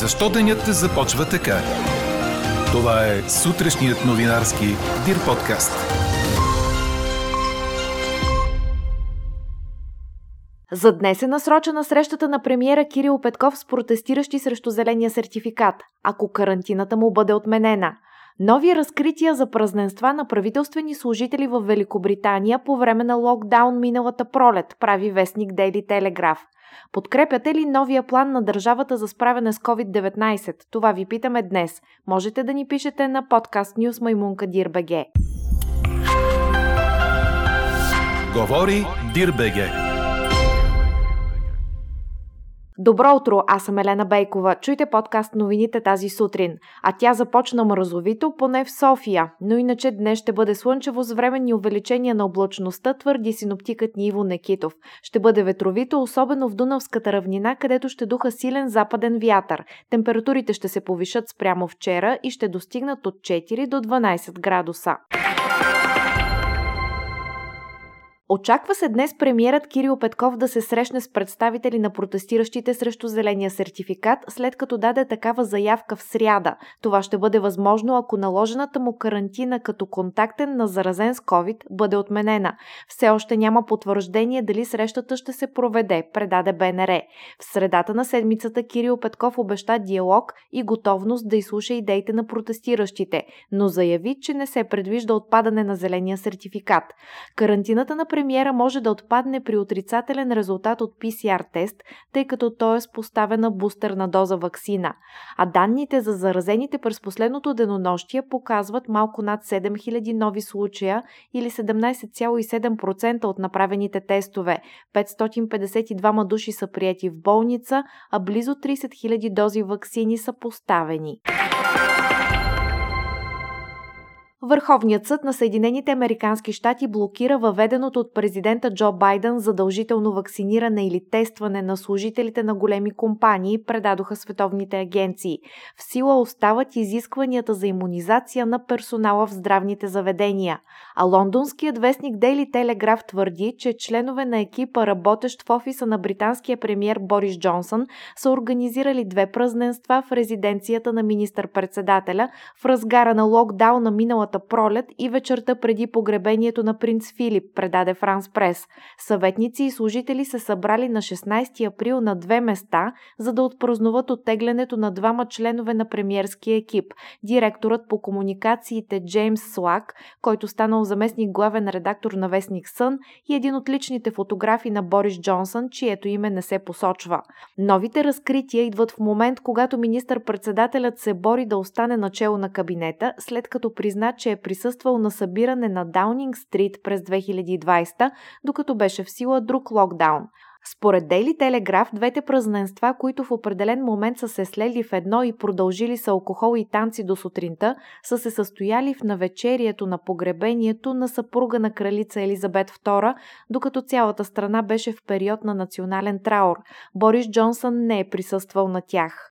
Защо денят започва така? Това е сутрешният новинарски Дир подкаст. За днес е насрочена срещата на премиера Кирил Петков с протестиращи срещу зеления сертификат, ако карантината му бъде отменена. Нови разкрития за празненства на правителствени служители в Великобритания по време на локдаун миналата пролет, прави вестник Daily Telegraph. Подкрепяте ли новия план на държавата за справяне с COVID-19? Това ви питаме днес. Можете да ни пишете на подкаст News Маймунка Дирбеге. Говори Дирбеге. Добро утро, аз съм Елена Бейкова. Чуйте подкаст новините тази сутрин. А тя започна мразовито, поне в София. Но иначе днес ще бъде слънчево с временни увеличения на облачността, твърди синоптикът ни Иво Некитов. Ще бъде ветровито, особено в Дунавската равнина, където ще духа силен западен вятър. Температурите ще се повишат спрямо вчера и ще достигнат от 4 до 12 градуса. Очаква се днес премиерът Кирил Петков да се срещне с представители на протестиращите срещу зеления сертификат, след като даде такава заявка в сряда. Това ще бъде възможно, ако наложената му карантина като контактен на заразен с COVID бъде отменена. Все още няма потвърждение дали срещата ще се проведе, предаде БНР. В средата на седмицата Кирил Петков обеща диалог и готовност да изслуша идеите на протестиращите, но заяви, че не се предвижда отпадане на зеления сертификат. Карантината на премиера може да отпадне при отрицателен резултат от PCR тест, тъй като той е с поставена бустерна доза вакцина. А данните за заразените през последното денонощие показват малко над 7000 нови случая или 17,7% от направените тестове. 552 души са прияти в болница, а близо 30 000 дози вакцини са поставени. Върховният съд на Съединените Американски щати блокира въведеното от президента Джо Байден задължително вакциниране или тестване на служителите на големи компании, предадоха световните агенции. В сила остават изискванията за иммунизация на персонала в здравните заведения. А лондонският вестник Daily Telegraph твърди, че членове на екипа, работещ в офиса на британския премьер Борис Джонсън, са организирали две празненства в резиденцията на министър-председателя в разгара на локдауна миналата миналата пролет и вечерта преди погребението на принц Филип, предаде Франс Прес. Съветници и служители се събрали на 16 април на две места, за да отпразнуват оттеглянето на двама членове на премиерския екип. Директорът по комуникациите Джеймс Слак, който станал заместник главен редактор на Вестник Сън и един от личните фотографи на Борис Джонсън, чието име не се посочва. Новите разкрития идват в момент, когато министър-председателят се бори да остане начало на кабинета, след като призна, че е присъствал на събиране на Даунинг Стрит през 2020, докато беше в сила друг локдаун. Според Дейли Телеграф, двете празненства, които в определен момент са се слели в едно и продължили с алкохол и танци до сутринта, са се състояли в навечерието на погребението на съпруга на кралица Елизабет II, докато цялата страна беше в период на национален траур. Борис Джонсън не е присъствал на тях.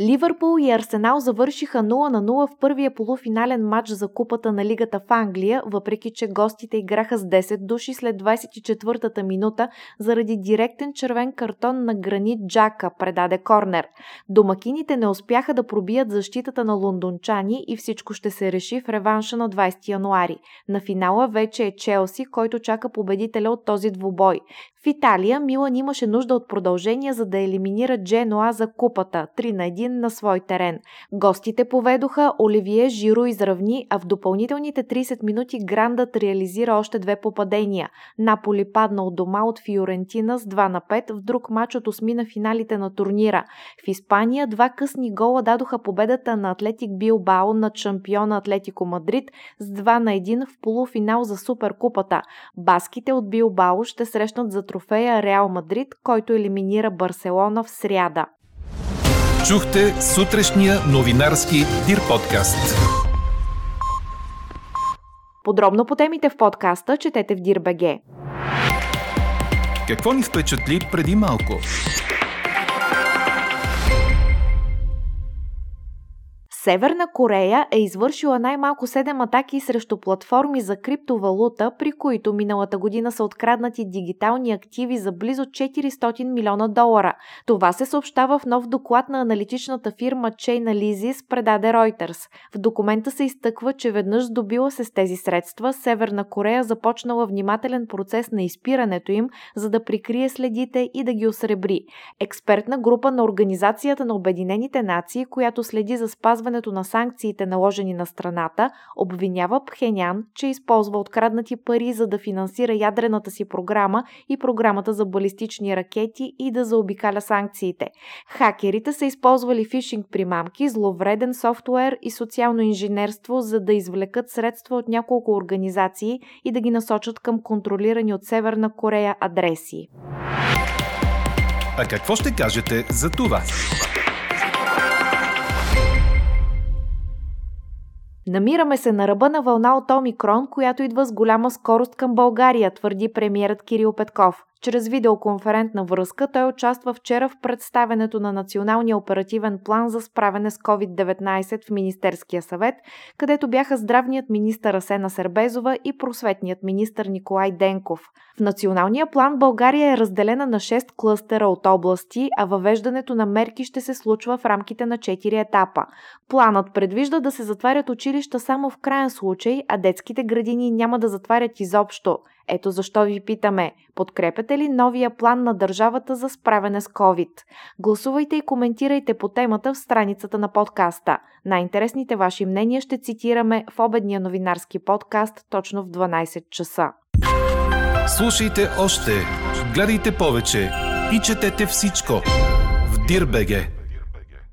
Ливърпул и Арсенал завършиха 0 на 0 в първия полуфинален матч за купата на лигата в Англия, въпреки че гостите играха с 10 души след 24-та минута заради директен червен картон на Гранит Джака, предаде Корнер. Домакините не успяха да пробият защитата на лондончани и всичко ще се реши в реванша на 20 януари. На финала вече е Челси, който чака победителя от този двубой. В Италия Милан имаше нужда от продължение, за да елиминира Дженуа за купата 3 на 1 на свой терен. Гостите поведоха, Оливие Жиро изравни, а в допълнителните 30 минути Грандът реализира още две попадения. Наполи падна от дома от Фиорентина с 2 на 5 в друг матч от осмина финалите на турнира. В Испания два късни гола дадоха победата на Атлетик Билбао над шампиона Атлетико Мадрид с 2 на 1 в полуфинал за Суперкупата. Баските от Билбао ще срещнат за трофея Реал Мадрид, който елиминира Барселона в сряда. Чухте сутрешния новинарски Дир подкаст. Подробно по темите в подкаста четете в Дирбеге. Какво ни впечатли преди малко? Северна Корея е извършила най-малко 7 атаки срещу платформи за криптовалута, при които миналата година са откраднати дигитални активи за близо 400 милиона долара. Това се съобщава в нов доклад на аналитичната фирма Chainalysis, предаде Reuters. В документа се изтъква, че веднъж здобила се с тези средства, Северна Корея започнала внимателен процес на изпирането им, за да прикрие следите и да ги осребри. Експертна група на Организацията на Обединените нации, която следи за спазването на санкциите наложени на страната, обвинява Пхенян, че използва откраднати пари за да финансира ядрената си програма и програмата за балистични ракети и да заобикаля санкциите. Хакерите са използвали фишинг примамки, зловреден софтуер и социално инженерство, за да извлекат средства от няколко организации и да ги насочат към контролирани от Северна Корея адреси. А какво ще кажете за това? Намираме се на ръба на вълна от Омикрон, която идва с голяма скорост към България, твърди премиерът Кирил Петков. Чрез видеоконферентна връзка той участва вчера в представенето на Националния оперативен план за справяне с COVID-19 в Министерския съвет, където бяха здравният министър Асена Сербезова и просветният министър Николай Денков. В Националния план България е разделена на 6 клъстера от области, а въвеждането на мерки ще се случва в рамките на 4 етапа. Планът предвижда да се затварят училища само в крайен случай, а детските градини няма да затварят изобщо. Ето защо ви питаме, подкрепяте ли новия план на държавата за справяне с COVID? Гласувайте и коментирайте по темата в страницата на подкаста. Най-интересните ваши мнения ще цитираме в обедния новинарски подкаст точно в 12 часа. Слушайте още, гледайте повече и четете всичко в Дирбеге.